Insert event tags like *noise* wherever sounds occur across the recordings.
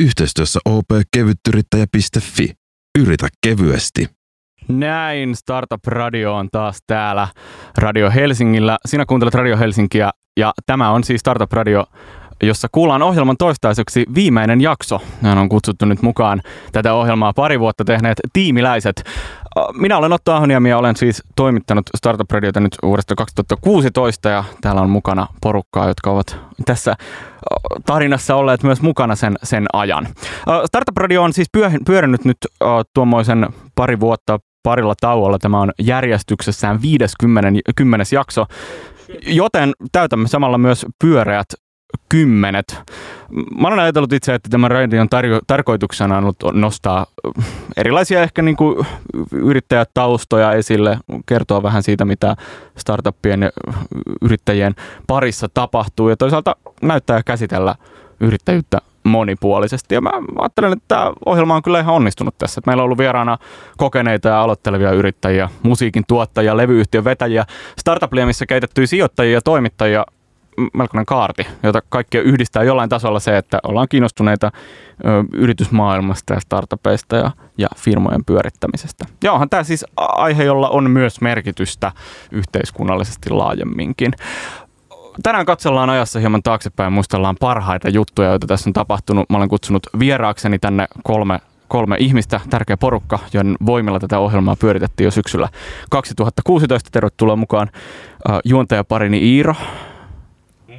Yhteistyössä opkevyttyrittäjä.fi. Yritä kevyesti. Näin, Startup Radio on taas täällä Radio Helsingillä. Sinä kuuntelet Radio Helsinkiä ja tämä on siis Startup Radio, jossa kuullaan ohjelman toistaiseksi viimeinen jakso. Hän on kutsuttu nyt mukaan tätä ohjelmaa pari vuotta tehneet tiimiläiset. Minä olen Otto Ahoniemi ja olen siis toimittanut Startup Radiota nyt vuodesta 2016 ja täällä on mukana porukkaa, jotka ovat tässä tarinassa olleet myös mukana sen, sen ajan. Startup Radio on siis pyörinyt nyt tuommoisen pari vuotta parilla tauolla. Tämä on järjestyksessään 50. 10. jakso, joten täytämme samalla myös pyöreät kymmenet. Mä olen ajatellut itse, että tämän radion tarjo- tarkoituksena on ollut nostaa erilaisia ehkä niin kuin yrittäjätaustoja esille, kertoa vähän siitä, mitä startuppien ja yrittäjien parissa tapahtuu ja toisaalta näyttää ja käsitellä yrittäjyyttä monipuolisesti. Ja mä ajattelen, että tämä ohjelma on kyllä ihan onnistunut tässä. Meillä on ollut vieraana kokeneita ja aloittelevia yrittäjiä, musiikin tuottajia, levyyhtiön vetäjiä, startup missä keitettyjä sijoittajia ja toimittajia melkoinen kaarti, jota kaikkia yhdistää jollain tasolla se, että ollaan kiinnostuneita ö, yritysmaailmasta ja startupeista ja, ja firmojen pyörittämisestä. Ja onhan tämä siis aihe, jolla on myös merkitystä yhteiskunnallisesti laajemminkin. Tänään katsellaan ajassa hieman taaksepäin ja muistellaan parhaita juttuja, joita tässä on tapahtunut. Mä olen kutsunut vieraakseni tänne kolme kolme ihmistä, tärkeä porukka, joiden voimilla tätä ohjelmaa pyöritettiin jo syksyllä 2016. Tervetuloa mukaan uh, juontajaparini Iiro.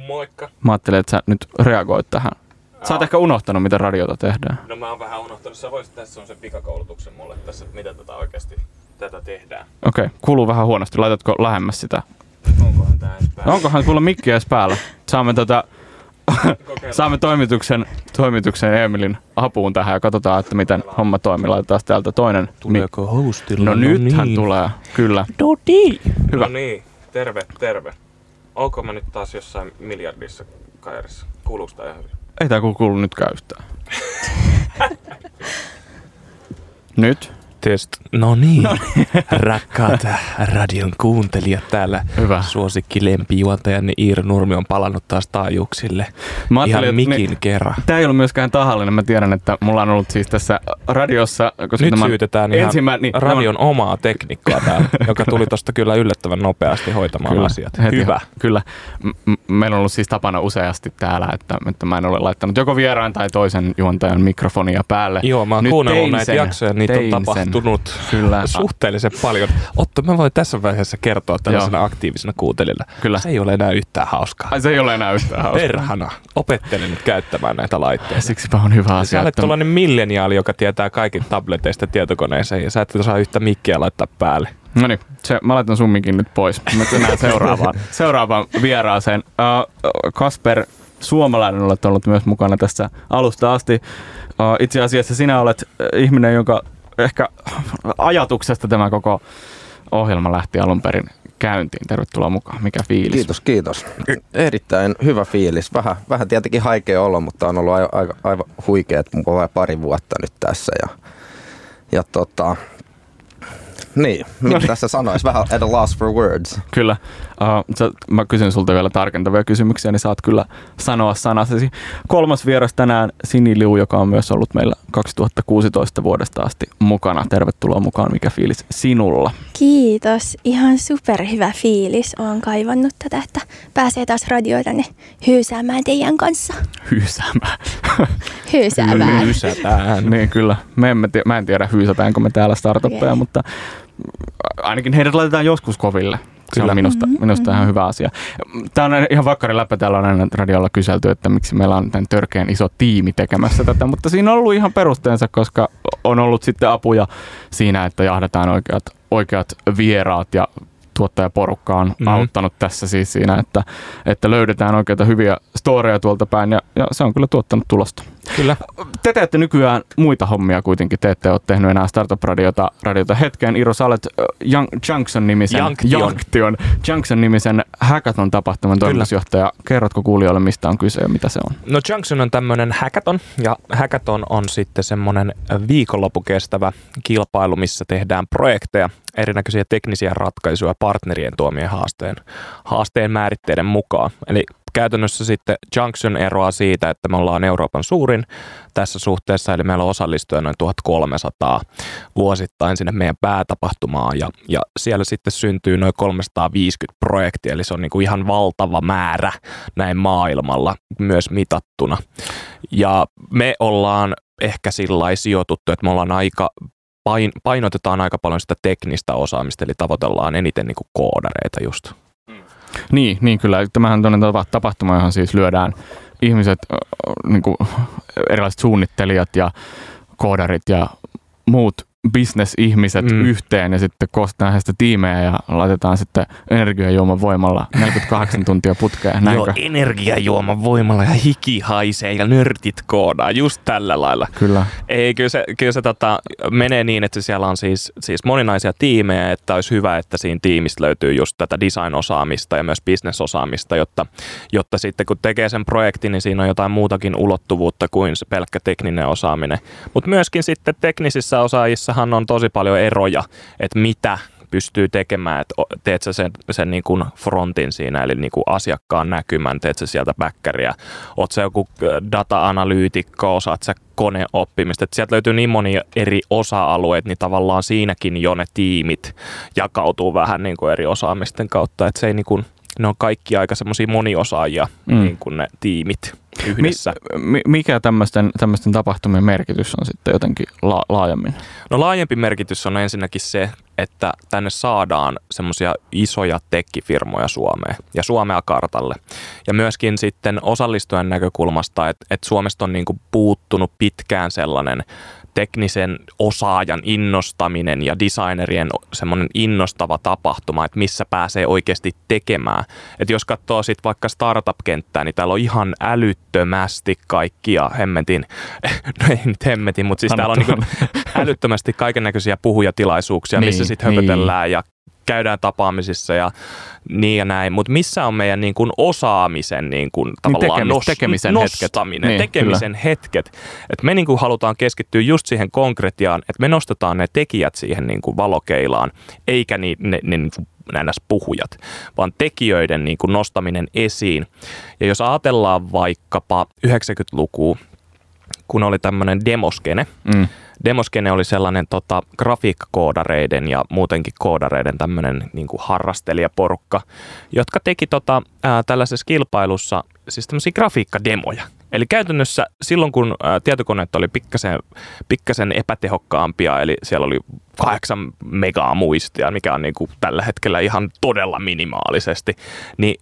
Moikka. Mä ajattelin, että sä nyt reagoit tähän. Sä oot ehkä unohtanut, mitä radiota tehdään. No mä oon vähän unohtanut. Sä voisit tässä on se pikakoulutuksen mulle tässä, että miten tätä oikeasti tätä tehdään. Okei, okay, kuuluu vähän huonosti. Laitatko lähemmäs sitä? Onkohan tää edes päällä? Onkohan kuulla mikki edes päällä? Saamme tota, saamme toimituksen, toimituksen Emilin apuun tähän ja katsotaan, että miten homma toimii. Laitetaan täältä toinen. Tuleeko hostilla? No, no nythän niin. tulee, kyllä. No niin. Hyvä. No niin, terve, terve. Onko mä nyt taas jossain miljardissa kajarissa? Kuuluuko tää ihan hyvin? Ei tää kuulu nyt yhtään. *laughs* nyt? Test. No niin, no niin. *laughs* rakkaat radion kuuntelijat täällä. Hyvä. Suosikki lempijuontajanne Iiro Nurmi on palannut taas taajuuksille. Mä Ihan mikin niin, kerran. Tämä ei ollut myöskään tahallinen. Mä tiedän, että mulla on ollut siis tässä radiossa... Koska Nyt syytetään ihan ensimmä, niin, radion tämän... omaa tekniikkaa täällä, *laughs* joka tuli tosta kyllä yllättävän nopeasti hoitamaan kyllä, asiat. Heti, Hyvä. Kyllä. M- meillä on ollut siis tapana useasti täällä, että, että mä en ole laittanut joko vieraan tai toisen juontajan mikrofonia päälle. Joo, mä oon kuunnellut näitä sen, jaksoja, niitä on tapahtunut tapahtunut Kyllä. suhteellisen paljon. Otto, mä voin tässä vaiheessa kertoa tällaisena Joo. aktiivisena kuuntelijana. Kyllä. Se ei ole enää yhtään hauskaa. Ai, se ei ole enää yhtään hauskaa. Perhana. Opettelen nyt käyttämään näitä laitteita. Siksipä on hyvä asia. Sä olet tuollainen milleniaali, joka tietää kaikin tableteista tietokoneeseen ja sä et saa yhtä mikkiä laittaa päälle. No niin, se, mä laitan summinkin nyt pois. Mä mennään seuraavaan, *laughs* seuraavaan vieraaseen. Uh, Kasper Suomalainen olet ollut myös mukana tässä alusta asti. Uh, itse asiassa sinä olet ihminen, jonka ehkä ajatuksesta tämä koko ohjelma lähti alun perin käyntiin. Tervetuloa mukaan. Mikä fiilis? Kiitos, kiitos. Erittäin hyvä fiilis. Vähän, vähän tietenkin haikea olo, mutta on ollut aivan, aivan, aivan huikeet pari vuotta nyt tässä. Ja, ja tota, niin, mitä no niin. tässä sanoisi? Vähän at a loss for words. Kyllä. Uh, sä, mä kysyn sulta vielä tarkentavia kysymyksiä, niin saat kyllä sanoa sanasesi. Kolmas vieras tänään Sini Liu, joka on myös ollut meillä 2016 vuodesta asti mukana. Tervetuloa mukaan. Mikä fiilis sinulla? Kiitos. Ihan superhyvä fiilis. Olen kaivannut tätä, että pääsee taas radioita tänne hyysäämään teidän kanssa. Hyysäämään? *laughs* Hyysäämään. *laughs* Hyysätään. niin kyllä. Me emme tie- mä en tiedä hyysätäänkö me täällä startuppeja, okay. mutta ainakin heidät laitetaan joskus koville. Se Kyllä. on minusta, mm-hmm. minusta ihan hyvä asia. Tämä on ihan vakkari läppä. Täällä on aina radiolla kyselty, että miksi meillä on tämän törkeän iso tiimi tekemässä tätä, mutta siinä on ollut ihan perusteensa, koska on ollut sitten apuja siinä, että jahdataan oikeat, oikeat vieraat ja tuottajaporukka on mm-hmm. auttanut tässä siis siinä, että, että löydetään oikeita hyviä storeja tuolta päin ja, ja se on kyllä tuottanut tulosta. Kyllä. Te teette nykyään muita hommia kuitenkin. Te ette ole tehnyt enää Startup-radiota radiota hetkeen. Iro, sä olet Young Junction-nimisen Junction, Junction-nimisen hackathon-tapahtuman toimitusjohtaja. Kerrotko kuulijoille, mistä on kyse ja mitä se on? No Junction on tämmöinen hackathon ja hackathon on sitten semmoinen viikonloppu kestävä kilpailu, missä tehdään projekteja, erinäköisiä teknisiä ratkaisuja partnerien tuomien haasteen, haasteen määritteiden mukaan. Eli käytännössä sitten Junction eroaa siitä, että me ollaan Euroopan suurin tässä suhteessa, eli meillä on osallistujia noin 1300 vuosittain sinne meidän päätapahtumaan, ja, ja siellä sitten syntyy noin 350 projektia, eli se on niin kuin ihan valtava määrä näin maailmalla myös mitattuna. Ja me ollaan ehkä sillä sijoituttu, että me ollaan aika pain, painotetaan aika paljon sitä teknistä osaamista, eli tavoitellaan eniten niin kuin koodareita just. Niin, niin kyllä. Tämähän on tapahtuma, johon siis lyödään ihmiset, niin kuin erilaiset suunnittelijat ja koodarit ja muut bisnesihmiset mm. yhteen ja sitten koostetaan heistä tiimejä ja laitetaan sitten energiajuoman voimalla 48 *laughs* tuntia putkeen. Näinkö? Joo, energiajuoman voimalla ja hiki haisee ja nörtit koodaa just tällä lailla. Kyllä. Ei, kyllä se, kyllä se tota, menee niin, että siellä on siis, siis moninaisia tiimejä, että olisi hyvä, että siinä tiimistä löytyy just tätä design-osaamista ja myös business-osaamista, jotta, jotta sitten kun tekee sen projektin, niin siinä on jotain muutakin ulottuvuutta kuin se pelkkä tekninen osaaminen. Mutta myöskin sitten teknisissä osaajissa Suomessahan on tosi paljon eroja, että mitä pystyy tekemään, että teet sä sen, sen niin kuin frontin siinä, eli niin kuin asiakkaan näkymän, teet sä sieltä backeria, oot sä joku data-analyytikko, osaat sä koneoppimista, että sieltä löytyy niin monia eri osa-alueita, niin tavallaan siinäkin jo ne tiimit jakautuu vähän niin kuin eri osaamisten kautta, että se ei niin kuin, ne on kaikki aika semmoisia moniosaajia, mm. niin kuin ne tiimit yhdessä. Mi, mikä tämmöisten, tämmöisten tapahtumien merkitys on sitten jotenkin la, laajemmin? No laajempi merkitys on ensinnäkin se, että tänne saadaan semmoisia isoja tekkifirmoja Suomeen ja Suomea kartalle. Ja myöskin sitten osallistujan näkökulmasta, että, että Suomesta on niin kuin puuttunut pitkään sellainen teknisen osaajan innostaminen ja designerien semmoinen innostava tapahtuma, että missä pääsee oikeasti tekemään. Että jos katsoo sitten vaikka startup-kenttää, niin täällä on ihan älyttömästi kaikkia hemmetin, *laughs* no ei nyt hemmetin, mutta siis täällä on niin älyttömästi kaiken näköisiä puhujatilaisuuksia, missä niin, sitten höpötellään niin. ja käydään tapaamisissa ja niin ja näin, mutta missä on meidän niin kuin osaamisen niin kuin, niin tavallaan niin tekemis, tekemisen nostaminen, hetket. Niin, tekemisen kyllä. hetket. Et me niin kuin halutaan keskittyä just siihen konkretiaan, että me nostetaan ne tekijät siihen niin kuin valokeilaan, eikä ni, ne, ne niin kuin näinäs puhujat, vaan tekijöiden niin kuin nostaminen esiin. Ja jos ajatellaan vaikkapa 90-lukua, kun oli tämmöinen demoskene, mm Demoskene oli sellainen tota, grafiikkakoodareiden ja muutenkin koodareiden tämmöinen niin harrastelijaporukka, jotka teki tota, ää, tällaisessa kilpailussa siis tämmöisiä grafiikkademoja. Eli käytännössä silloin, kun tietokoneet oli pikkasen, pikkasen epätehokkaampia, eli siellä oli kahdeksan megaa muistia, mikä on niin kuin tällä hetkellä ihan todella minimaalisesti, niin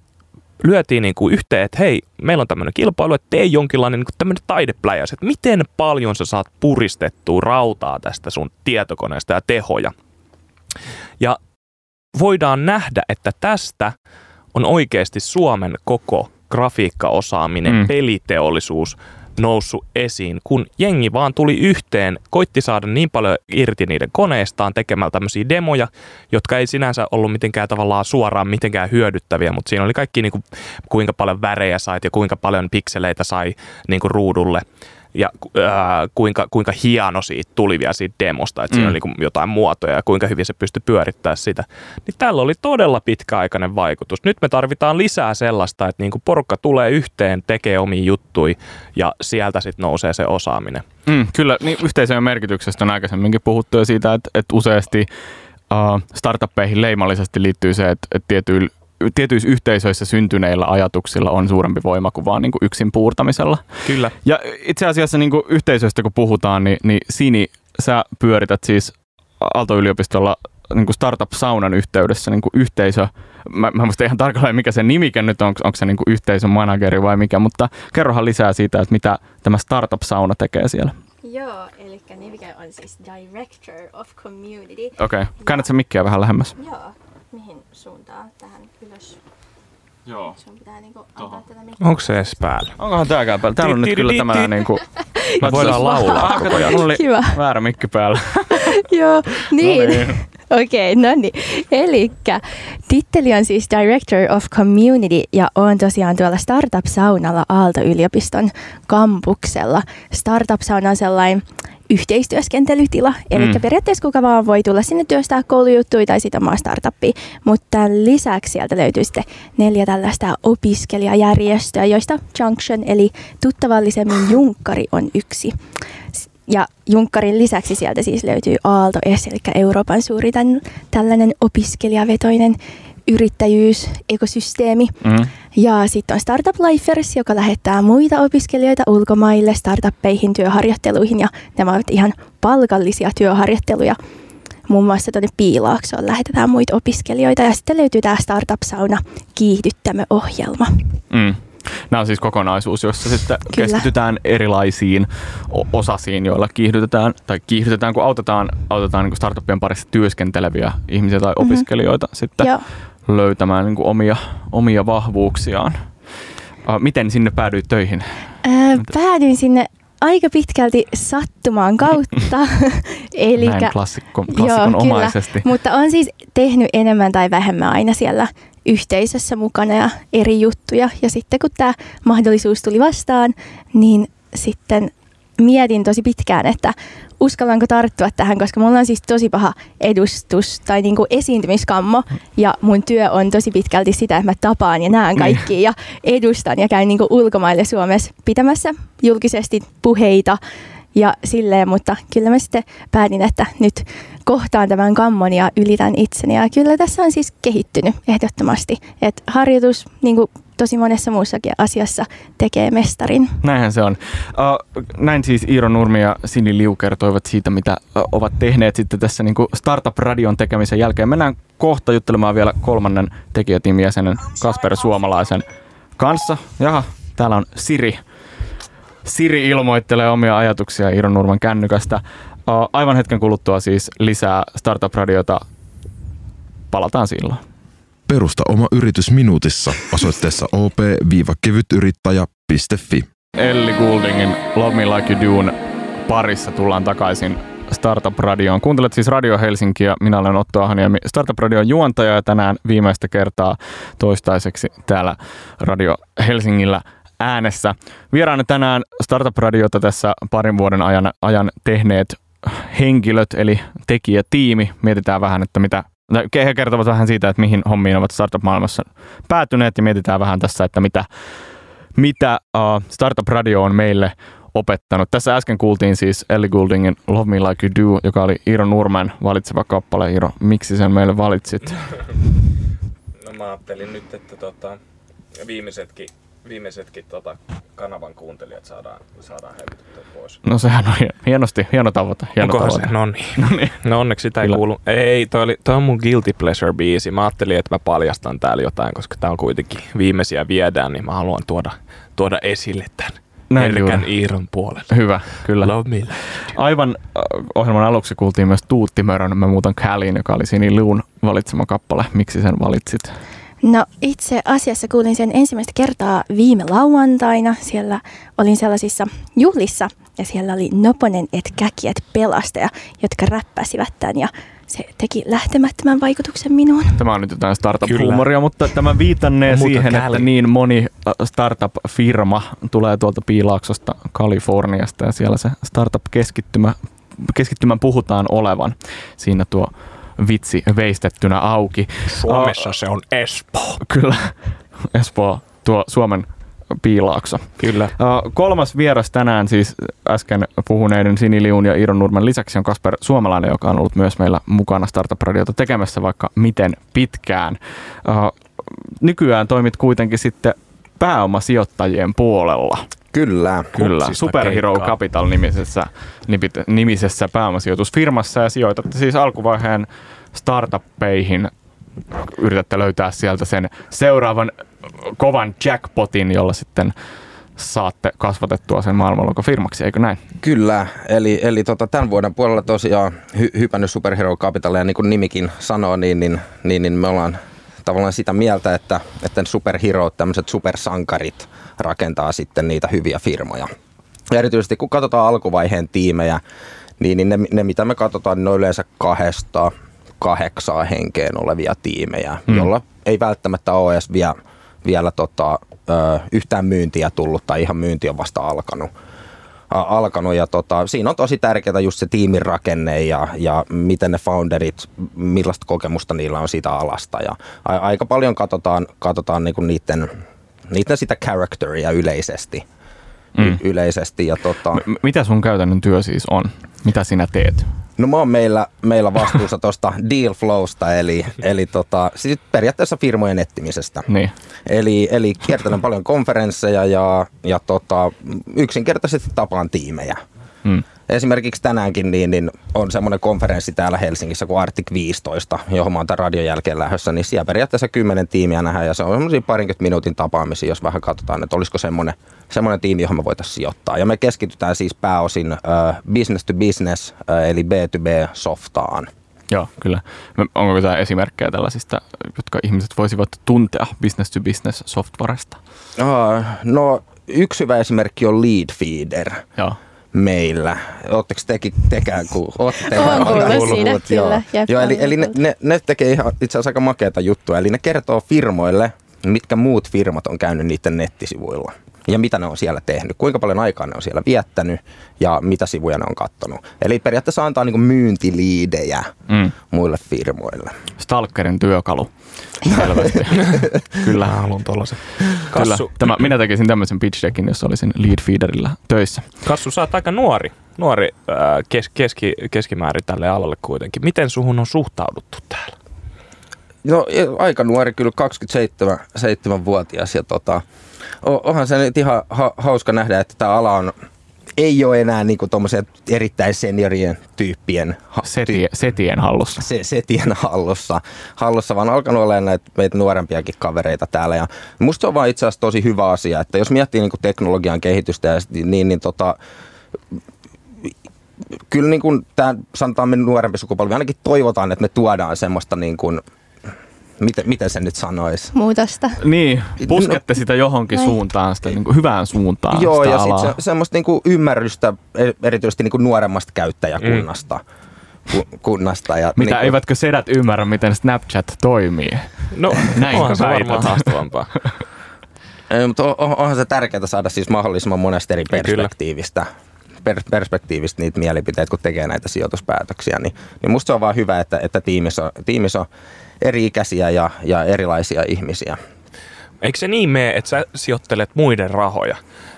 lyötiin niin kuin yhteen, että hei, meillä on tämmöinen kilpailu, että tee jonkinlainen niin kuin tämmöinen taidepläjäs, että miten paljon sä saat puristettua rautaa tästä sun tietokoneesta ja tehoja. Ja voidaan nähdä, että tästä on oikeasti Suomen koko grafiikkaosaaminen, mm. peliteollisuus noussut esiin, kun jengi vaan tuli yhteen, koitti saada niin paljon irti niiden koneistaan tekemällä tämmöisiä demoja, jotka ei sinänsä ollut mitenkään tavallaan suoraan mitenkään hyödyttäviä, mutta siinä oli kaikki niin kuin, kuinka paljon värejä sait ja kuinka paljon pikseleitä sai niin kuin ruudulle ja äh, kuinka, kuinka hieno siitä tuli vielä siitä demosta, että mm. siinä oli niin jotain muotoja ja kuinka hyvin se pystyi pyörittämään sitä. Niin tällä oli todella pitkäaikainen vaikutus. Nyt me tarvitaan lisää sellaista, että niin kuin porukka tulee yhteen, tekee omia juttui ja sieltä sitten nousee se osaaminen. Mm, kyllä, niin yhteisöjen merkityksestä on aikaisemminkin puhuttu jo siitä, että, että useasti uh, startuppeihin leimallisesti liittyy se, että, että tietyillä tietyissä yhteisöissä syntyneillä ajatuksilla on suurempi voima kuin vaan niin kuin yksin puurtamisella. Kyllä. Ja itse asiassa niin kuin yhteisöistä kun puhutaan, niin, niin Sini, sä pyörität siis Aalto-yliopistolla niin kuin startup-saunan yhteydessä niin kuin yhteisö, mä, mä muistan ihan tarkalleen mikä se nimikä nyt on, onko se niin kuin yhteisön manageri vai mikä, mutta kerrohan lisää siitä, että mitä tämä startup-sauna tekee siellä. Joo, eli nimikä on siis Director of Community. Okei, okay. se mikkiä vähän lähemmäs. Joo, mihin suuntaan? Tähän ylös. Joo. Sun pitää niinku antaa tätä Onko se edes päällä? Onkohan tääkään päällä? Täällä on nyt kyllä tämä niinku... *laughs* Me voidaan laulaa koko ajan. Mulla oli väärä mikki päällä. *laughs* Joo, niin. No niin. *laughs* Okei, okay, no niin. Eli titteli on siis Director of Community ja on tosiaan tuolla Startup-saunalla Aalto-yliopiston kampuksella. Startup-sauna on sellainen yhteistyöskentelytila. Eli Mm. periaatteessa kuka vaan voi tulla sinne työstää koulujuttuja tai sitä omaa startuppia. Mutta lisäksi sieltä löytyy sitten neljä tällaista opiskelijajärjestöä, joista Junction eli tuttavallisemmin Junkkari on yksi. Ja Junkkarin lisäksi sieltä siis löytyy Aalto S, eli Euroopan suuri tän, tällainen opiskelijavetoinen yrittäjyysekosysteemi. Mm. Ja sitten on Startup Lifers, joka lähettää muita opiskelijoita ulkomaille startuppeihin, työharjoitteluihin ja nämä ovat ihan palkallisia työharjoitteluja. Muun muassa tuonne Piilaaksoon lähetetään muita opiskelijoita ja sitten löytyy tämä Startup Sauna kiihdyttämö-ohjelma. Mm. Nämä on siis kokonaisuus, jossa sitten Kyllä. keskitytään erilaisiin osasiin, joilla kiihdytetään, tai kiihdytetään, kun autetaan, autetaan niin startuppien parissa työskenteleviä ihmisiä tai Mhm. opiskelijoita sitten Joo. Löytämään niin omia, omia vahvuuksiaan. Uh, miten sinne päädyit töihin? Ää, päädyin sinne aika pitkälti sattumaan kautta. *laughs* Näin klassikko, klassikon kyllä. omaisesti. Mutta on siis tehnyt enemmän tai vähemmän aina siellä yhteisössä mukana ja eri juttuja. Ja sitten kun tämä mahdollisuus tuli vastaan, niin sitten mietin tosi pitkään, että uskallanko tarttua tähän, koska mulla on siis tosi paha edustus tai niinku esiintymiskammo ja mun työ on tosi pitkälti sitä, että mä tapaan ja näen kaikki ja edustan ja käyn niinku ulkomaille Suomessa pitämässä julkisesti puheita ja silleen, mutta kyllä mä sitten päätin, että nyt kohtaan tämän kammon ja ylitän itseni. Ja kyllä tässä on siis kehittynyt ehdottomasti. Et harjoitus, niin kuin tosi monessa muussakin asiassa, tekee mestarin. Näinhän se on. Näin siis Iiro Nurmi ja Sini Liu kertoivat siitä, mitä ovat tehneet sitten tässä niin Startup-radion tekemisen jälkeen. Mennään kohta juttelemaan vielä kolmannen tekijätiimin jäsenen Kasper Suomalaisen kanssa. Jaha, täällä on Siri. Siri ilmoittelee omia ajatuksia Iiro Nurman kännykästä. Aivan hetken kuluttua siis lisää Startup-radiota. Palataan silloin. Perusta oma yritys minuutissa osoitteessa op-kevytyrittäjä.fi. Elli Gouldingin Love Me Like You Do'n parissa tullaan takaisin Startup Radioon. Kuuntelet siis Radio Helsinkiä. Minä olen Otto Ahaniemi, Startup Radion juontaja ja tänään viimeistä kertaa toistaiseksi täällä Radio Helsingillä äänessä. Vieraana tänään Startup Radiota tässä parin vuoden ajan, ajan tehneet henkilöt, eli tekijätiimi. Mietitään vähän, että mitä he kertovat vähän siitä, että mihin hommiin ovat startup-maailmassa päätyneet ja mietitään vähän tässä, että mitä, mitä uh, Startup Radio on meille opettanut. Tässä äsken kuultiin siis Ellie Gouldingin Love Me Like You Do, joka oli Iiro Nurman valitseva kappale. Iiro, miksi sen meille valitsit? *laughs* No mä ajattelin nyt, että tota, viimeisetkin, viimeisetkin tota, kanavan kuuntelijat saadaan, saadaan helpotettua pois. No sehän on hien- hienosti, hieno tavoite. Hieno Onkohan tavoite. se? No niin. *laughs* No niin. No onneksi sitä ei Kyllä. kuulu. Ei, toi, oli, toi on mun guilty pleasure biisi. Mä ajattelin, että mä paljastan täällä jotain, koska tää on kuitenkin viimeisiä viedään, niin mä haluan tuoda, tuoda esille tämän Näin juuri. Iiron puolen. Hyvä, kyllä. Love me. Aivan äh, ohjelman aluksi kuultiin myös Tuutti Mörön Mä muutan Caliin, joka oli Sini Luun valitsema kappale. Miksi sen valitsit? No itse asiassa kuulin sen ensimmäistä kertaa viime lauantaina. Siellä olin sellaisissa juhlissa ja siellä oli Noponen et Käkiät pelastaja, jotka räppäsivät tämän ja se teki lähtemättömän vaikutuksen minuun. Tämä on nyt jotain startup-huumoria, mutta tämä viitannee siihen, että Caliin. niin moni äh, startup-firma tulee tuolta Piilaaksosta Kaliforniasta ja siellä se startup-keskittymä keskittymän puhutaan olevan. Siinä tuo vitsi veistettynä auki. Suomessa se on Espoo. *laughs* Kyllä, Espoo, tuo Suomen Piilaakso. Kyllä. Uh, kolmas vieras tänään siis äsken puhuneiden Sini Liun ja Iiro Nurmen lisäksi on Kasper Suomalainen, joka on ollut myös meillä mukana Startup Radiota tekemässä vaikka miten pitkään. Uh, nykyään toimit kuitenkin sitten pääomasijoittajien puolella. Kyllä. Kyllä, Superhero keikkaa. Capital nimisessä, nimisessä pääomasijoitusfirmassa ja sijoitatte siis alkuvaiheen startuppeihin. Yritätte löytää sieltä sen seuraavan kovan jackpotin, jolla sitten saatte kasvatettua sen maailmanluokan eikö näin? Kyllä, eli, eli tota, tämän vuoden puolella tosiaan hy, hypännyt Superhero Capital ja niin kuin nimikin sanoo, niin, niin, niin, niin me ollaan tavallaan sitä mieltä, että, että superhero, tämmöiset supersankarit rakentaa sitten niitä hyviä firmoja. Ja erityisesti kun katsotaan alkuvaiheen tiimejä, niin, niin ne, ne mitä me katsotaan, niin ne on yleensä kahdesta kahdeksaa henkeen olevia tiimejä, mm. jolla ei välttämättä ole edes vielä, vielä tota, ö, yhtään myyntiä tullut tai ihan myynti on vasta alkanut alkanut ja tota, siinä on tosi tärkeää just se tiimin rakenne ja, ja miten ne founderit, millaista kokemusta niillä on siitä alasta ja a, aika paljon katsotaan, katsotaan niinku niiden, niiden sitä characteria yleisesti. Mm. Y- yleisesti ja tota, M- mitä sun käytännön työ siis on? Mitä sinä teet? No mä oon meillä, meillä vastuussa tuosta deal flowsta, eli, eli tota, siis periaatteessa firmojen etsimisestä. Niin. Eli, eli kiertelen paljon konferensseja ja, ja tota, yksinkertaisesti tapaan tiimejä. Mm. Esimerkiksi tänäänkin niin, niin on semmoinen konferenssi täällä Helsingissä kuin Arctic 15, johon mä oon tämän radion jälkeen lähdössä, niin siellä periaatteessa kymmenen tiimiä nähdään ja se on semmoisia parinkymmentä minuutin tapaamisia, jos vähän katsotaan, että olisiko semmoinen, semmoinen tiimi, johon me voitaisiin sijoittaa. Ja me keskitytään siis pääosin äh, business to business, äh, eli B2B softaan. Joo, kyllä. Onko jotain esimerkkejä tällaisista, jotka ihmiset voisivat tuntea business to business softwaresta? Uh, no yksi hyvä esimerkki on Lead Feeder. Joo. Meillä. Oletteko teki, tekään, kun kuullut kuullut, siitä, joo. kyllä. Jep, joo, eli, eli ne, ne, ne, tekee ihan itse asiassa aika makeata juttua. Eli ne kertoo firmoille, mitkä muut firmat on käynyt niiden nettisivuilla. Ja mitä ne on siellä tehnyt, kuinka paljon aikaa ne on siellä viettänyt ja mitä sivuja ne on kattonut. Eli periaatteessa antaa niin myyntiliidejä Mm. muille firmoille. Stalkerin työkalu. Selvästi. *laughs* kyllä. Mä haluan tollasen. Kyllä. Kassu, Tämä, minä tekisin tämmöisen pitch deckin, jos olisin lead feederillä töissä. Kassu, sä oot aika nuori, nuori ää, kes, keski, keskimäärin tälle alalle kuitenkin. Miten suhun on suhtauduttu täällä? No aika nuori, kyllä 27-vuotias ja tota, onhan se nyt ihan ha- hauska nähdä, että tämä ala on, ei ole enää niinku erittäin seniorien tyyppien ha- Setie, setien hallussa. se, setien hallussa, hallussa, vaan alkanut olla näitä meitä nuorempiakin kavereita täällä. Ja musta se on vaan itse asiassa tosi hyvä asia, että jos miettii niin teknologian kehitystä, ja sit- niin, niin tota, kyllä niin kuin tämä, sanotaan me nuorempi sukupolvi, ainakin toivotaan, että me tuodaan semmoista niin kuin, miten, miten se nyt sanoisi? Muutosta. Niin, puskette sitä johonkin Ai. suuntaan, sitä niin kuin hyvään suuntaan Joo, sitä ja sitten se, semmoista niinku ymmärrystä e- erityisesti niinku nuoremmasta käyttäjäkunnasta. Ku, kunnasta ja Mitä, niinku, eivätkö sedät ymmärrä, miten Snapchat toimii? No, Näinkö onhan se varmaan haastavampaa. *laughs* Mutta on, on- onhan se tärkeää saada siis mahdollisimman monesta eri Kyllä. perspektiivistä, per, perspektiivistä niitä mielipiteitä, kun tekee näitä sijoituspäätöksiä. Niin, niin musta se on vaan hyvä, että, että tiimissä, on, tiimissä on eri-ikäisiä ja, ja erilaisia ihmisiä. Eikö se niin mene, että sä sijoittelet muiden rahoja?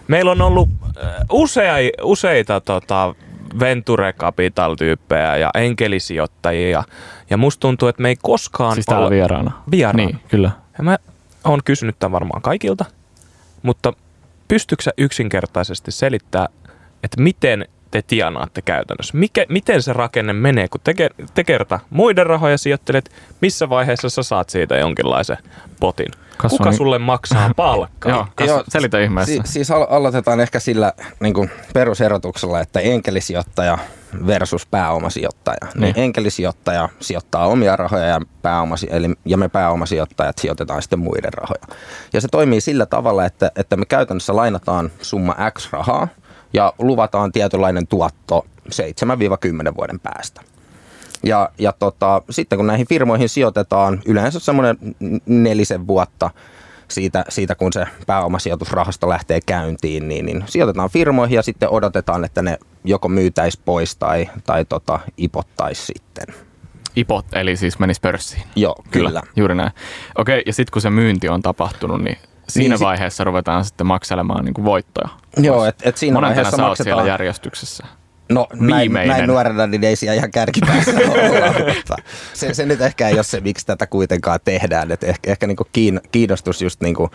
Meillä on ollut äh, usea, useita tota, venture capital-tyyppejä ja enkelisijoittajia. Ja, ja musta tuntuu, että me ei koskaan Siis täällä ole... vieraana. Vieraana. Niin, kyllä. Ja mä oon kysynyt tämän varmaan kaikilta, mutta pystytkö sä yksinkertaisesti selittää, että miten te tienaatte käytännössä? Mikä, miten se rakenne menee, kun te, te kerta muiden rahoja sijoittelet, missä vaiheessa sä saat siitä jonkinlaisen potin? Kasvu Kuka sulle maksaa *laughs* palkkaa? Joo, kas, Joo, selitä ihmeessä. Si- siis al- aloitetaan ehkä sillä niin kuin peruserotuksella, että enkelisijoittaja versus pääomasijoittaja. Niin. Niin. niin enkelisijoittaja sijoittaa omia rahoja ja, pääomasi- eli, ja me pääomasijoittajat sijoitetaan sitten muiden rahoja. Ja se toimii sillä tavalla, että, että me käytännössä lainataan summa X rahaa ja luvataan tietynlainen tuotto 7-10 vuoden päästä. Ja, ja tota, sitten kun näihin firmoihin sijoitetaan yleensä semmoinen nelisen vuotta siitä, siitä, kun se pääomasijoitusrahasto lähtee käyntiin, niin, niin sijoitetaan firmoihin ja sitten odotetaan, että ne joko myytäisi pois tai, tai tota, ipottaisi sitten. Ipot, eli siis menis pörssiin. Joo, kyllä. kyllä. Juuri näin. Okei, ja sitten kun se myynti on tapahtunut, niin siinä Niin, si- vaiheessa ruvetaan sitten makselemaan niin kuin voittoja. Joo, että et siinä Monentena vaiheessa sä oot siellä maksetaan... järjestyksessä. No näin, Viimeinen. näin nuorena niin ei siellä ihan kärkipäässä *laughs* olla, se, se nyt ehkä ei ole se, miksi tätä kuitenkaan tehdään. Et ehkä ehkä niinku kiin, kiinnostus just niinku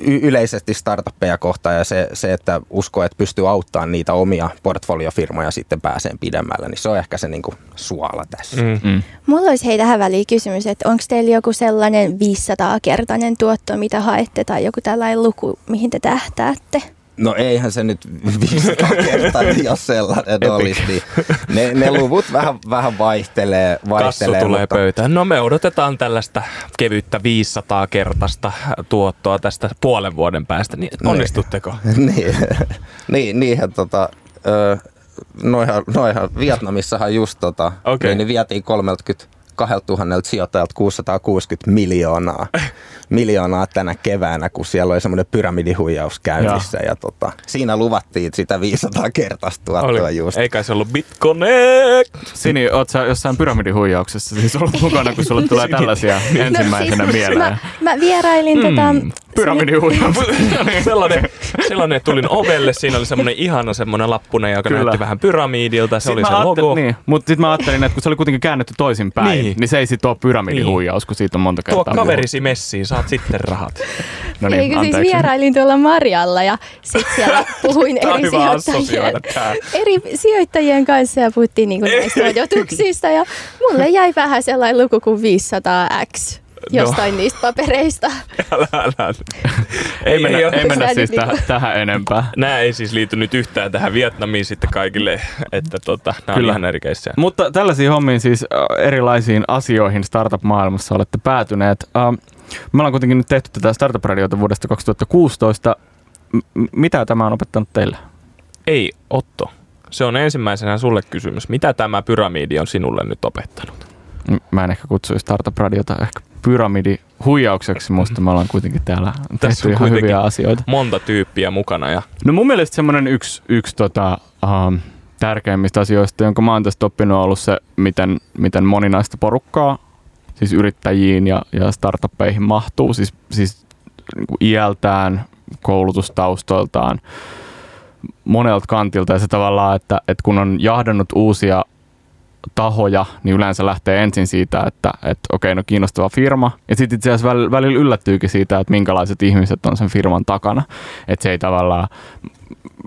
y- yleisesti startuppeja kohtaan ja se, se, että uskoo, että pystyy auttamaan niitä omia portfoliofirmoja sitten pääseen pidemmälle, niin se on ehkä se niinku suola tässä. Mm. Mm. Mulla olisi hei tähän väliin kysymys, että onko teillä joku sellainen 500-kertainen tuotto, mitä haette, tai joku tällainen luku, mihin te tähtäätte? No eihän se nyt 500 *laughs* kertaa, jos sellainen olisi. Niin ne, ne luvut vähän, vähän vaihtelee. Kassu vaihtelee tulee mutta- pöytään. No me odotetaan tällaista kevyttä 500 kertaista tuottoa tästä puolen vuoden päästä. Niin onnistutteko? *laughs* niin, niin, niinhän tota, noihan, noihan Vietnamissahan just tota, Okei. niin, niin vietiin 30, 2000 sijoittajalta 660 miljoonaa, miljoonaa tänä keväänä, kun siellä oli semmoinen pyramidihuijaus käynnissä. Ja, ja tota, siinä luvattiin sitä 500 kertaistua Oli. just. Ei kai se ollut BitConnect. Sini, oot sä jossain pyramidihuijauksessa siis ollut mukana, kun sulle tulee tällaisia ensimmäisenä *laughs* no, siis, mieleen? Mä, mä vierailin mm. tota... Pyramidihuijaus. *laughs* sellainen, sellainen, tulin ovelle, siinä oli semmoinen ihana semmoinen lappune, joka Kyllä. näytti vähän pyramidilta, se Sit oli se logo. Niin, mutta sitten mä ajattelin, että kun se oli kuitenkin käännetty toisinpäin, niin, Niin. niin se ei sit ole pyramidihuijaus, kun siitä on monta Tuo kertaa. kaverisi messiin, saat sitten rahat. No niin, Eikö siis vierailin tuolla Marjalla ja sitten siellä puhuin eri, sijoittajien, eri sijoittajien kanssa ja puhuttiin niinku *laughs* näistä odotuksista ja mulle jäi vähän sellainen luku kuin 500x jostain niistä papereista. *laughs* Älä, älä. Ei mennä, oo- ei mennä siis niinku- tähän, tähän enempää. Nämä ei siis liity nyt yhtään tähän Vietnamiin sitten kaikille, että tota, nämä on Kyllä. ihan eri keissejä. Mutta tällaisiin hommiin siis erilaisiin asioihin startup-maailmassa olette päätyneet. Me ollaan kuitenkin nyt tehty tätä startup-radiota vuodesta 2016. M- mitä tämä on opettanut teille? Ei, Otto. Se on ensimmäisenä sulle kysymys. Mitä tämä pyramidi on sinulle nyt opettanut? Mä en ehkä kutsuisi startup-radiota ehkä pyramidi huijaukseksi, musta me ollaan kuitenkin täällä Tässä on ihan hyviä asioita. Monta tyyppiä mukana ja No mun mielestä semmoinen yksi, yksi tota, um, tärkeimmistä asioista, jonka mä oon tästä oppinut, on ollut se, miten, miten moninaista porukkaa siis yrittäjiin ja, ja startuppeihin mahtuu, siis, siis niin kuin iältään, koulutustaustoiltaan, monelta kantilta. Ja se tavallaan, että, että kun on jahdannut uusia tahoja, niin yleensä lähtee ensin siitä, että, että okei, no kiinnostava firma. Ja sitten itse asiassa välillä, yllättyykin siitä, että minkälaiset ihmiset on sen firman takana. Että se ei tavallaan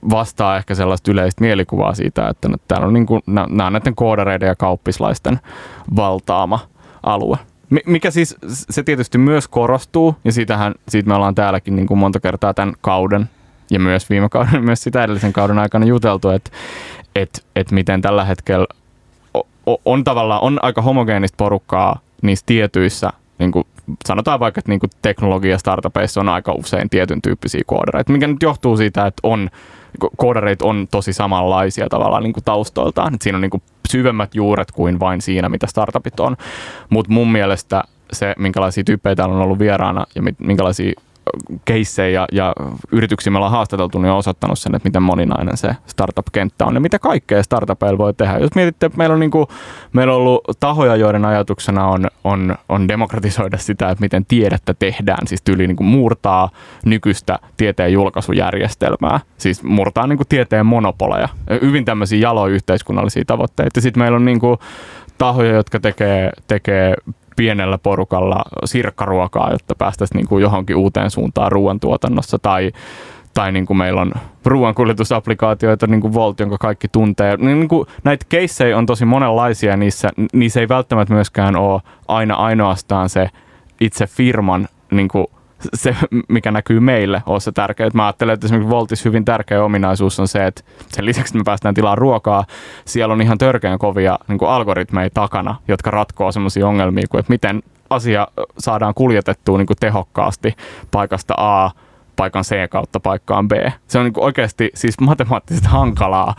vastaa ehkä sellaista yleistä mielikuvaa siitä, että nyt täällä on niin kuin, nämä on näiden koodareiden ja kauppislaisten valtaama alue. Mi- Mikä siis, se tietysti myös korostuu, ja siitähän, siitä me ollaan täälläkin niin kuin monta kertaa tämän kauden ja myös viime kauden, *laughs* myös sitä edellisen kauden aikana juteltu, että et, et miten tällä hetkellä on tavallaan on aika homogeenista porukkaa niissä tietyissä, niin kuin sanotaan vaikka, että niin kuin teknologia startupeissa on aika usein tietyn tyyppisiä koodareita, mikä nyt johtuu siitä, että on ko- koodareit on tosi samanlaisia tavallaan niin kuin taustoiltaan. Et siinä on niin kuin syvemmät juuret kuin vain siinä, mitä startupit on. Mutta mun mielestä se, minkälaisia tyyppejä täällä on ollut vieraana ja minkälaisia keissejä ja, yrityksiä me ollaan haastateltu, niin on osoittanut sen, että miten moninainen se startup-kenttä on ja mitä kaikkea startupeilla voi tehdä. Jos mietitte, että meillä on, niin kuin, meillä on ollut tahoja, joiden ajatuksena on, on, on demokratisoida sitä, että miten tiedettä tehdään, siis tyyli niin kuin murtaa nykyistä tieteen julkaisujärjestelmää, siis murtaa niin kuin tieteen monopoleja, hyvin tämmöisiä jaloja yhteiskunnallisia tavoitteita. Sitten meillä on niin kuin tahoja, jotka tekee, tekee pienellä porukalla sirkkaruokaa, jotta päästäisiin niin kuin johonkin uuteen suuntaan ruoantuotannossa tai tai niin kuin meillä on ruoankuljetusapplikaatioita, niin kuin Volt, jonka kaikki tuntee. Niin kuin näitä keissejä on tosi monenlaisia niissä, niissä ei välttämättä myöskään ole aina ainoastaan se itse firman niin kuin se, mikä näkyy meille, on se tärkeä. Mä ajattelen, että esimerkiksi Voltis hyvin tärkeä ominaisuus on se, että sen lisäksi, että me päästään tilaa ruokaa, siellä on ihan törkeän kovia niin kuin algoritmeja takana, jotka ratkoo sellaisia ongelmia kuin, että miten asia saadaan kuljetettua niin kuin tehokkaasti paikasta A paikan C kautta paikkaan B. Se on niin kuin oikeasti siis matemaattisesti hankalaa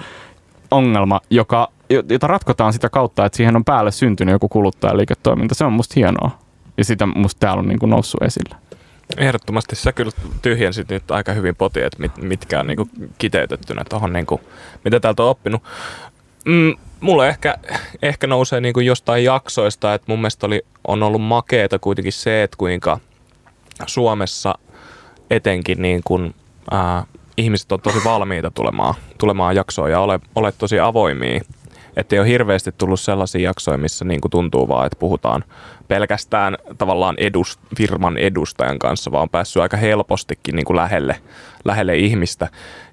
ongelma, joka, jota ratkotaan sitä kautta, että siihen on päälle syntynyt joku kuluttajaliiketoiminta. Se on musta hienoa. Ja sitä musta täällä on niin kuin noussut esille. Ehdottomasti sä kyllä tyhjensit nyt aika hyvin poti, että mit, mitkä on niinku kiteytettynä tuohon, niinku, mitä täältä on oppinut. Mm, mulle ehkä, ehkä nousee niinku jostain jaksoista, että mun mielestä oli, on ollut makeeta kuitenkin se, että kuinka Suomessa etenkin niin kun, ää, ihmiset on tosi valmiita tulemaan, tulemaan jaksoon ja ole, ole tosi avoimia. Että ei ole hirveästi tullut sellaisia jaksoja, missä niin kuin tuntuu vaan, että puhutaan pelkästään tavallaan edust, firman edustajan kanssa, vaan on päässyt aika helpostikin niin kuin lähelle, lähelle ihmistä.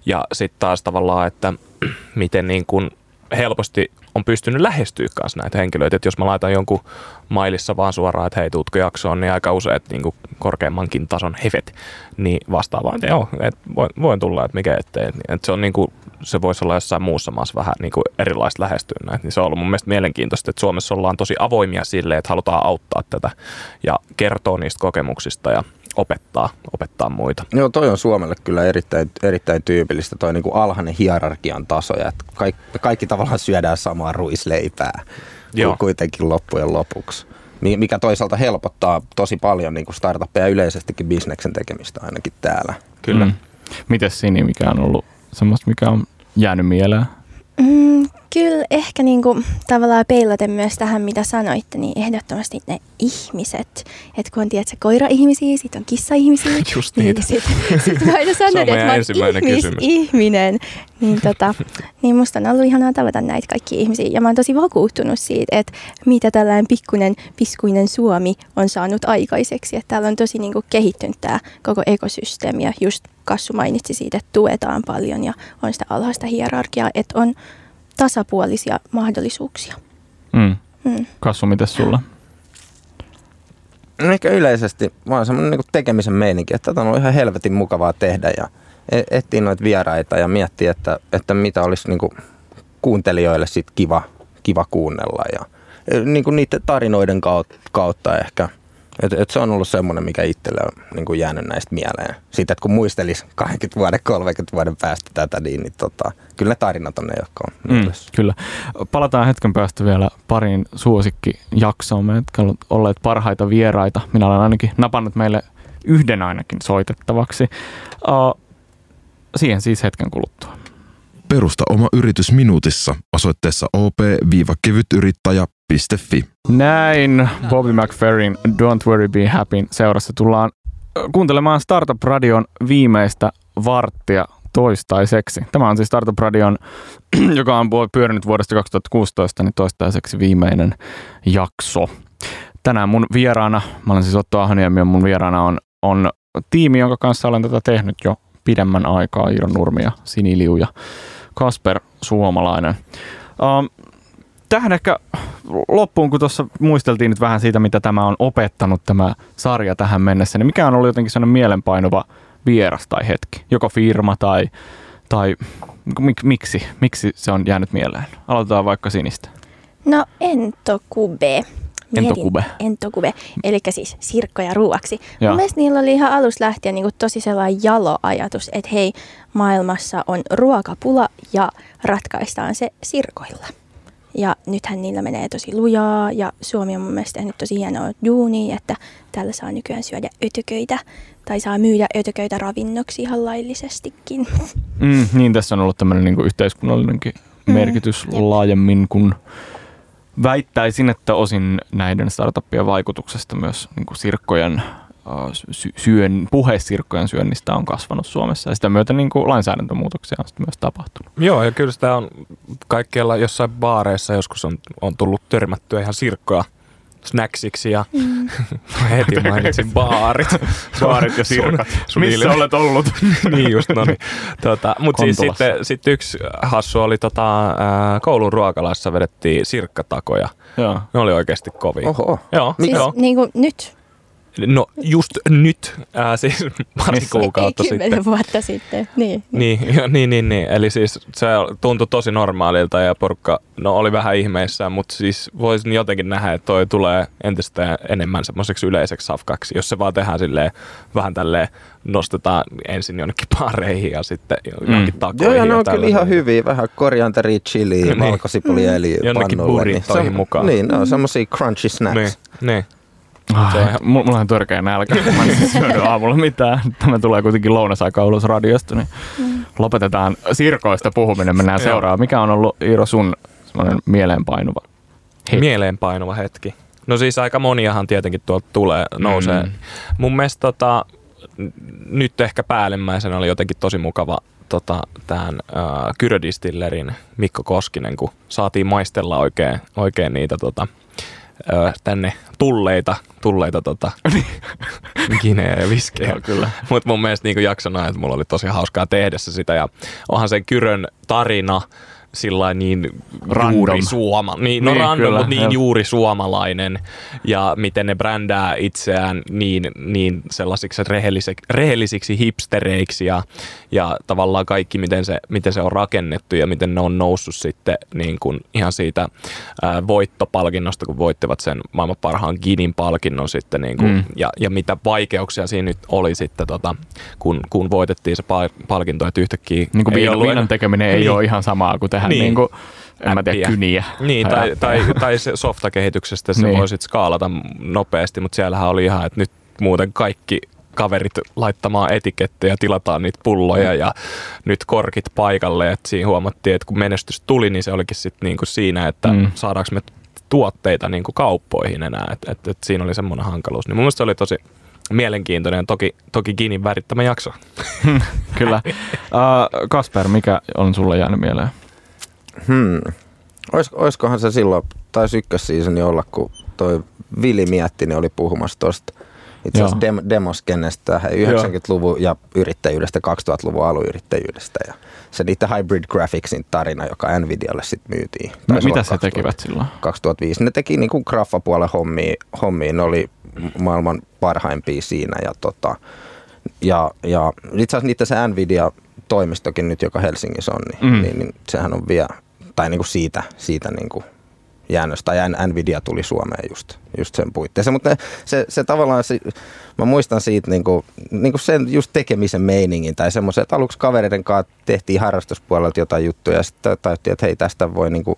Ja sitten taas tavallaan, että *clears throat* miten niin kuin helposti on pystynyt lähestyä kanssa näitä henkilöitä. Että jos mä laitan jonkun mailissa vaan suoraan, että hei, tuutko jaksoon, niin aika useat niin kuin korkeammankin tason hevet, niin vastaa vaan, että joo, että voin, voin tulla, että mikä ettei. Että se, on niin kuin, se voisi olla jossain muussa maassa vähän niin kuin erilaista lähestyä näitä. Niin se on ollut mun mielestä mielenkiintoista, että Suomessa ollaan tosi avoimia sille, että halutaan auttaa tätä ja kertoo niistä kokemuksista ja opettaa, opettaa muita. Joo, toi on Suomelle kyllä erittäin, erittäin tyypillistä, toi niin kuin alhainen hierarkian taso, ja että kaikki, kaikki tavallaan syödään samaa ruisleipää Joo. kuitenkin loppujen lopuksi. Mi- Mikä toisaalta helpottaa tosi paljon niin kuin startuppeja ja yleisestikin bisneksen tekemistä ainakin täällä. Kyllä. Mm. Mites Sini, mikä on ollut semmoista, mikä on jäänyt mieleen? Mm, kyllä ehkä niinku, tavallaan peilaten myös tähän, mitä sanoitte, niin ehdottomasti ne ihmiset. Että kun on tiedätkö, koira-ihmisiä, sitten on kissa-ihmisiä. *laughs* Just niin niitä. Sitten sit *laughs* mä aina sanon, että mä oon ihmis, ihminen. Niin, tota, niin musta on ollut ihanaa tavata näitä kaikki ihmisiä. Ja mä oon tosi vakuuttunut siitä, että mitä tällainen pikkuinen, piskuinen Suomi on saanut aikaiseksi. Että täällä on tosi niinku kehittynyt tämä koko ekosysteemi. Ja just Kassu mainitsi siitä, että tuetaan paljon ja on sitä alhaista hierarkiaa, että on tasapuolisia mahdollisuuksia. Mm. Mm. Kassu, mites sulla? No ehkä yleisesti vaan semmoinen niin tekemisen meininki, että tätä on ollut ihan helvetin mukavaa tehdä ja e- etsiä noita vieraita ja miettiä, että, että mitä olisi niin kuin kuuntelijoille sit kiva, kiva kuunnella ja e, niin kuin niiden tarinoiden kautta ehkä. Et, et se on ollut semmoinen, mikä itselle on niin kuin jäänyt näistä mieleen. Siitä, että kun muistelisi 20 vuoden, 30 vuoden päästä tätä, niin, niin tota, kyllä ne tarinat on ne, jotka on Mm, kyllä. Palataan hetken päästä vielä pariin suosikkijaksoon, jotka ovat olleet parhaita vieraita. Minä olen ainakin napannut meille yhden ainakin soitettavaksi. Uh, siihen siis hetken kuluttua. Perusta oma yritys minuutissa osoitteessa op-kevytyrittäjä.fi. Näin Bobby McFerrin Don't Worry Be Happy seurassa tullaan kuuntelemaan Startup Radion viimeistä varttia toistaiseksi. Tämä on siis Startup Radion, joka on pyörinyt vuodesta 2016, niin toistaiseksi viimeinen jakso. Tänään mun vieraana, mä olen siis Otto Ahoniemi ja mun vieraana on, on tiimi, jonka kanssa olen tätä tehnyt jo pidemmän aikaa. Iiro Nurmi ja Sini Liu ja Kasper Suomalainen. Um, tähän ehkä loppuun, kun tuossa muisteltiin nyt vähän siitä, mitä tämä on opettanut tämä sarja tähän mennessä, niin mikä on ollut jotenkin sellainen mielenpainuva vieras tai hetki? Joko firma tai, tai mik, miksi? Miksi se on jäänyt mieleen? Aloitetaan vaikka Sinistä. No Entokube. Mietin- Entokube. Entokube, eli siis sirkkoja ruuaksi. Joo. Mun mielestä niillä oli ihan alusta lähtien niin tosi sellainen jalo ajatus, että hei, maailmassa on ruokapula ja ratkaistaan se sirkoilla. Ja nythän niillä menee tosi lujaa ja Suomi on mun mielestä tehnyt tosi hienoa duunia, että täällä saa nykyään syödä ötököitä tai saa myydä ötököitä ravinnoksi ihan laillisestikin. *laughs* Mm, niin, tässä on ollut tämmöinen niin yhteiskunnallinenkin Mm, merkitys jep. laajemmin kuin väittäisin, että osin näiden startuppien vaikutuksesta myös niin kuin sirkkojen syön, puhe sirkkojen syönnistä on kasvanut Suomessa ja sitä myötä niin kuin lainsäädäntömuutoksia on sitten myös tapahtunut. Joo, ja kyllä sitä on kaikkialla jossain baareissa joskus on, on tullut törmättyä ihan sirkkoja snacksiksi ja Mm. *laughs* heti mainitsin baarit. *laughs* Baarit ja Sun- sirkat. sun Missä ilme- olet ollut? *laughs* niin just, no niin. Tota, Mutta siis sitten sit yksi hassu oli tota, koulun ruokalassa vedettiin sirkkatakoja. Joo. Ne oli oikeasti kovia. Oho. Joo, Siis joo. niin kuin nyt, No just nyt, ää, *laughs* siis pari Missä? kuukautta ei kymmenen sitten. vuotta sitten. Niin. Niin, *laughs* jo, niin, niin, niin. Eli siis se tuntui tosi normaalilta ja porukka no, oli vähän ihmeissään, mutta siis voisin jotenkin nähdä, että toi tulee entistä enemmän semmoiseksi yleiseksi safkaksi, jos se vaan tehdään silleen vähän tälleen, nostetaan ensin jonnekin *laughs* paareihin ja sitten jonnekin Mm. takoihin. Joo, ja ne ja on kyllä ihan hyviä. Vähän korianteria, chili, Niin. valkosipulieli Jonnekin pannulle. burritoihin se- mukaan. Niin, ne on semmosia crunchy snacks. Niin, niin. Ai, Se on ihan- mulla, on törkeä nälkä. Mä en siis syönyt aamulla mitään. Tämä tulee kuitenkin lounasaika ulos radiosta, niin lopetetaan sirkoista puhuminen. Mennään Joo. seuraavaan. Mikä on ollut Iiro sun semmoinen mieleenpainuva hetki? Mieleenpainuva hetki. No siis aika moniahan tietenkin tuolta tulee, nousee. Mm. Mm. Mun mielestä tota, nyt ehkä päällimmäisenä oli jotenkin tosi mukava tota, tämän äh, Kyrödistillerin Mikko Koskinen, kun saatiin maistella oikein, oikein niitä tota, tänne tulleita, tulleita tota, *laughs* kinejä ja viskejä. Kyllä. Mutta mun mielestä niin jaksona, että mulla oli tosi hauskaa tehdä se sitä ja onhan sen Kyrön tarina sillä niin Random. juuri suoma, niin, no Niin, random, kyllä, mutta niin jep. juuri suomalainen ja miten ne brändää itseään niin, niin sellaisiksi rehellisiksi, rehellisiksi hipstereiksi ja, ja tavallaan kaikki, miten se, miten se on rakennettu ja miten ne on noussut sitten niin kuin ihan siitä ää, voittopalkinnosta, kun voittivat sen maailman parhaan Ginin palkinnon sitten niin kuin, Mm. ja, ja mitä vaikeuksia siinä nyt oli sitten, tota, kun, kun voitettiin se pal- palkinto, että yhtäkkiä Niin kuin ei viinan, ollut tekeminen ei Niin. ole ihan samaa kuin tehdä Niin. niin. kuin, en mä tiedä, kyniä. Niin, tai, tai, tai se softakehityksestä se Niin. niin. voisit skaalata nopeasti, mutta siellähän oli ihan, että nyt muuten kaikki kaverit laittamaan etikettejä, tilataan niitä pulloja ja nyt korkit paikalle. Et siinä huomattiin, että kun menestys tuli, niin se olikin sitten niinku siinä, että Mm. saadaanko me tuotteita niinku kauppoihin enää. Et, et, et siinä oli semmoinen hankaluus. Niin mun mielestä se oli tosi mielenkiintoinen toki, toki Ginin värittämä jakso. *laughs* Kyllä. Uh, *laughs* Kasper, mikä on sulle jäänyt mieleen? Hmm. Ois, oiskohan se silloin, taisi ykkössiisoni olla, kun toi Vili mietti, niin oli puhumassa tuosta itse asiassa dem, demoskennestä 90-luvun ja yrittäjyydestä, 2000-luvun aluyrittäjyydestä. Ja se niiden Hybrid Graphicsin tarina, joka Nvidialle sitten myytiin. Mitä se 2000 tekivät silloin? 2005. Ne teki niinku graffapuolen hommia, hommia, ne oli maailman parhaimpia siinä. Ja, tota, ja, ja itse asiassa niitä se Nvidia-toimistokin nyt, joka Helsingissä on, niin, Mm. niin, niin sehän on vielä, tai niinku siitä, siitä niinku jäännös, tai Nvidia tuli Suomeen just, just sen puitteissa. Mutta se, se tavallaan, se, mä muistan siitä niinku, niinku sen just tekemisen meiningin, tai semmoisen, että aluksi kavereiden kanssa tehtiin harrastuspuolelta jotain juttuja, ja sitten tajuttiin, että hei tästä voi niinku,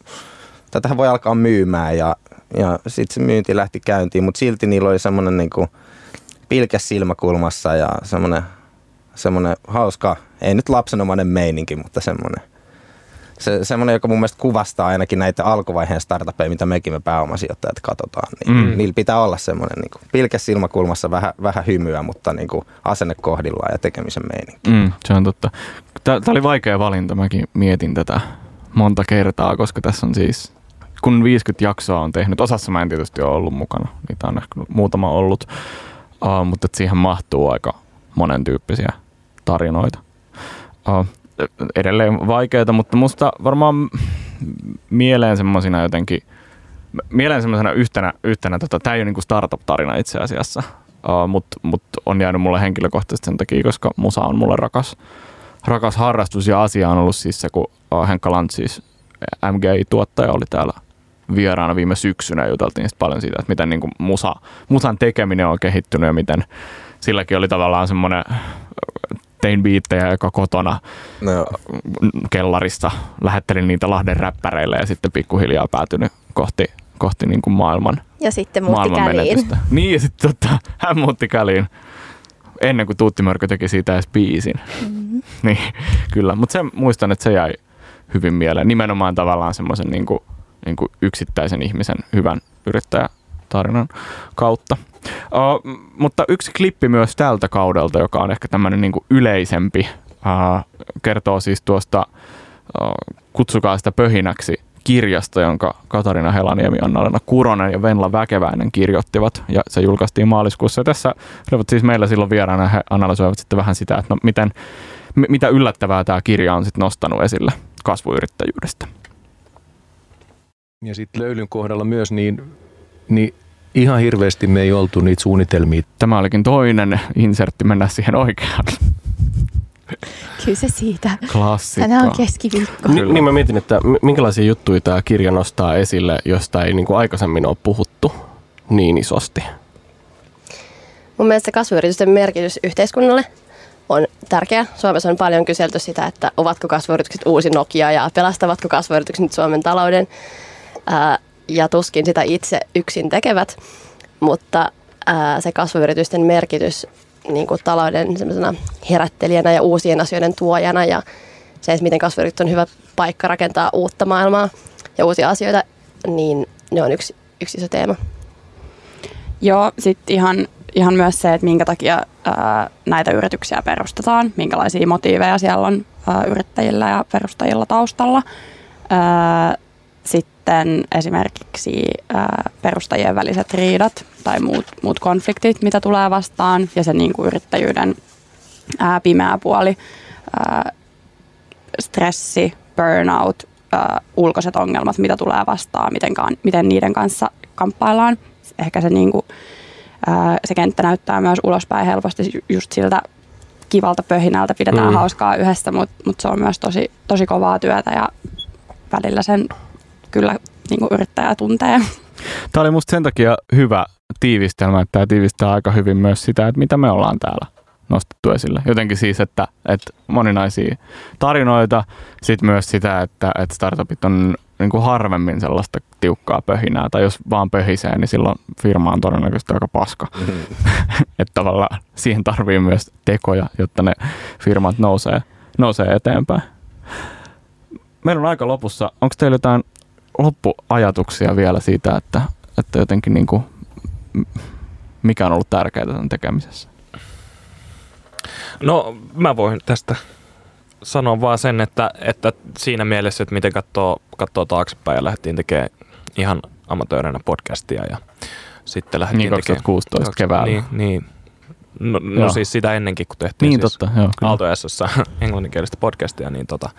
tätähän voi alkaa myymään, ja, ja sitten se myynti lähti käyntiin, mutta silti niillä oli semmoinen niinku pilkäs silmäkulmassa, ja semmoinen, semmoinen hauska, ei nyt lapsenomainen meininki, mutta semmoinen se, semmoinen, joka mun mielestä kuvastaa ainakin näitä alkuvaiheen startupeja, mitä mekin me pääomasijoittajat katsotaan. Niin Mm. Niillä pitää olla semmoinen niin pilkäs silmäkulmassa, vähän, vähän hymyä, mutta niin kuin asenne kohdillaan ja tekemisen meininki. Mm, se on totta. Tämä oli vaikea valinta, mäkin mietin tätä monta kertaa, koska tässä on siis, kun 50 jaksoa on tehnyt, osassa mä en tietysti ole ollut mukana, niitä on ehkä muutama ollut, uh, mutta siihen mahtuu aika monen tyyppisiä tarinoita. Uh, edelleen vaikeita, mutta musta varmaan mieleen semmoisina jotenkin, mieleen semmoisena yhtenä, yhtenä tota, tämä ei ole niinku startup-tarina itse asiassa, uh, mutta mut on jäänyt mulle henkilökohtaisesti sen takia, koska musa on mulle rakas, rakas harrastus ja asia on ollut siis se, kun uh, Henkka Lantz, siis MGI-tuottaja oli täällä vieraana viime syksynä juteltiin sit paljon siitä, että miten niin kuin musa, musan tekeminen on kehittynyt ja miten silläkin oli tavallaan semmoinen, tein biittejä, joka kotona No, kellarista lähettelin niitä Lahden räppäreille ja sitten pikkuhiljaa päätynyt kohti, kohti niin kuin maailman, Ja sitten muutti maailman käliin. menetystä. Niin ja sitten tota, *laughs* hän muutti käliin ennen kuin Tuutti Mörkö teki siitä edes biisin. Mm-hmm. Niin, kyllä. Mutta sen muistan, että se jäi hyvin mieleen. Nimenomaan tavallaan semmoisen niin kuin, niin kuin yksittäisen ihmisen hyvän yrittäjätarinan kautta. Uh, mutta yksi klippi myös tältä kaudelta, joka on ehkä tämmöinen niin kuin yleisempi, uh, kertoo siis tuosta uh, Kutsukaa sitä pöhinäksi kirjasta, jonka Katarina Helaniemi, Anna-Leena Kuronen ja Venla Väkeväinen kirjoittivat, ja se julkaistiin maaliskuussa. Ja tässä olivat siis meillä silloin vieraana, he analysoivat sitten vähän sitä, että no miten, m- mitä yllättävää tämä kirja on sitten nostanut esille kasvuyrittäjyydestä. Ja sitten löylyn kohdalla myös, niin, niin ihan hirveästi me ei oltu niitä suunnitelmia. Tämä olikin toinen insertti mennä siihen oikeaan Kyllä se siitä. klassikkoon. Tänään on keskiviikko. Ni, niin mä mietin, että mi- minkälaisia juttuja tämä kirja nostaa esille, josta ei niin kuin aikaisemmin ole puhuttu niin isosti. Mun mielestä kasvuyritysten merkitys yhteiskunnalle on tärkeä. Suomessa on paljon kyselty sitä, että ovatko kasvuyritykset uusi Nokia ja pelastavatko kasvuyritykset nyt Suomen talouden. Ää, ja tuskin sitä itse yksin tekevät, mutta ää, se kasvuyritysten merkitys niin kuin talouden herättelijänä ja uusien asioiden tuojana ja se, miten kasvuyritys on hyvä paikka rakentaa uutta maailmaa ja uusia asioita, niin ne on yksi, yksi iso teema. Joo, sitten ihan, ihan myös se, että minkä takia ää, näitä yrityksiä perustetaan, minkälaisia motiiveja siellä on ää, yrittäjillä ja perustajilla taustalla. Ää, sitten esimerkiksi ää, perustajien väliset riidat tai muut, muut konfliktit, mitä tulee vastaan, ja se niin kuin yrittäjyyden ää, pimeä puoli, ää, stressi, burnout, ö, ulkoiset ongelmat, mitä tulee vastaan, miten, miten niiden kanssa kamppaillaan. Ehkä se, niin kuin, ö, se kenttä näyttää myös ulospäin helposti just siltä kivalta pöhinältä, pidetään mm. hauskaa yhdessä, mutta mut se on myös tosi, tosi kovaa työtä ja välillä sen kyllä niin kuin yrittäjä tuntee. Tämä oli musta sen takia hyvä tiivistelmä, että tämä tiivistää aika hyvin myös sitä, että mitä me ollaan täällä nostettu esille. Jotenkin siis, että, että moninaisia tarinoita, sitten myös sitä, että, että startupit on niin kuin harvemmin sellaista tiukkaa pöhinää, tai jos vaan pöhisee, niin silloin firma on todennäköisesti aika paska. Mm. *laughs* että tavallaan siihen tarvii myös tekoja, jotta ne firmat nousee, nousee eteenpäin. Meillä on aika lopussa. Onko teillä jotain loppuajatuksia vielä siitä, että, että jotenkin niin kuin, mikä on ollut tärkeää tämän tekemisessä? No mä voin tästä sanoa vaan sen, että, että siinä mielessä, että miten katsoo, katsoo taaksepäin ja lähdettiin tekemään ihan amatöörinä podcastia ja sitten lähdettiin niin 2016 tekemään, keväällä. Niin, niin. No, no siis sitä ennenkin, kun tehtiin niin, siis totta, joo, Aalto *laughs* englanninkielistä podcastia, niin tota,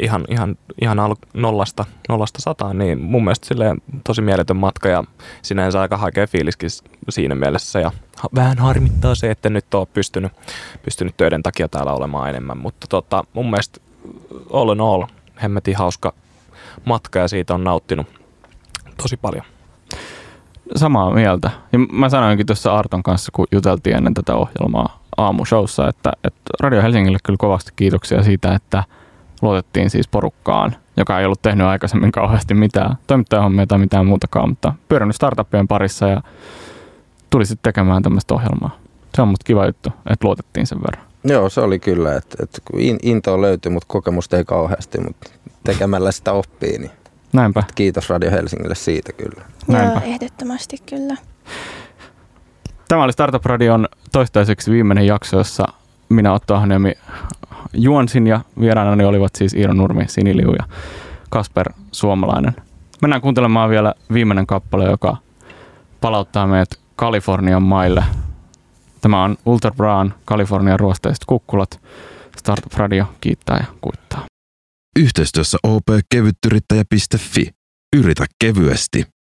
ihan, ihan, ihan al- nollasta, nollasta sataan, niin mun mielestä silleen tosi mieletön matka ja sinänsä aika hakea fiiliskin siinä mielessä ja vähän harmittaa se, että nyt on pystynyt, pystynyt töiden takia täällä olemaan enemmän, mutta tota, mun mielestä all in all hemmetin hauska matka ja siitä on nauttinut tosi paljon. Samaa mieltä. Ja mä sanoinkin tuossa Arton kanssa, kun juteltiin ennen tätä ohjelmaa aamushowssa, että, että Radio Helsingille kyllä kovasti kiitoksia siitä, että – luotettiin siis porukkaan, joka ei ollut tehnyt aikaisemmin kauheasti mitään toimittajahommia tai mitään muutakaan, mutta pyörinyt startuppien parissa ja tuli sitten tekemään tämmöistä ohjelmaa. Se on musta kiva juttu, että luotettiin sen verran. Joo, se oli kyllä, että, että intoa löytyi, mutta kokemusta ei kauheasti, mutta tekemällä sitä oppii, niin Näinpä. kiitos Radio Helsingille siitä kyllä. Näinpä. Joo, ehdottomasti kyllä. Tämä oli Startup Radion toistaiseksi viimeinen jakso, jossa minä Otto Ahniemi juonsin ja vieraanani olivat siis Iiro Nurmi, Siniliu ja Kasper Suomalainen. Mennään kuuntelemaan vielä viimeinen kappale, joka palauttaa meidät Kalifornian maille. Tämä on Ultra Brown, Kalifornian ruosteiset kukkulat. Startup Radio kiittää ja kuittaa. Yhteistyössä opkevyttyrittäjä.fi. Yritä kevyesti.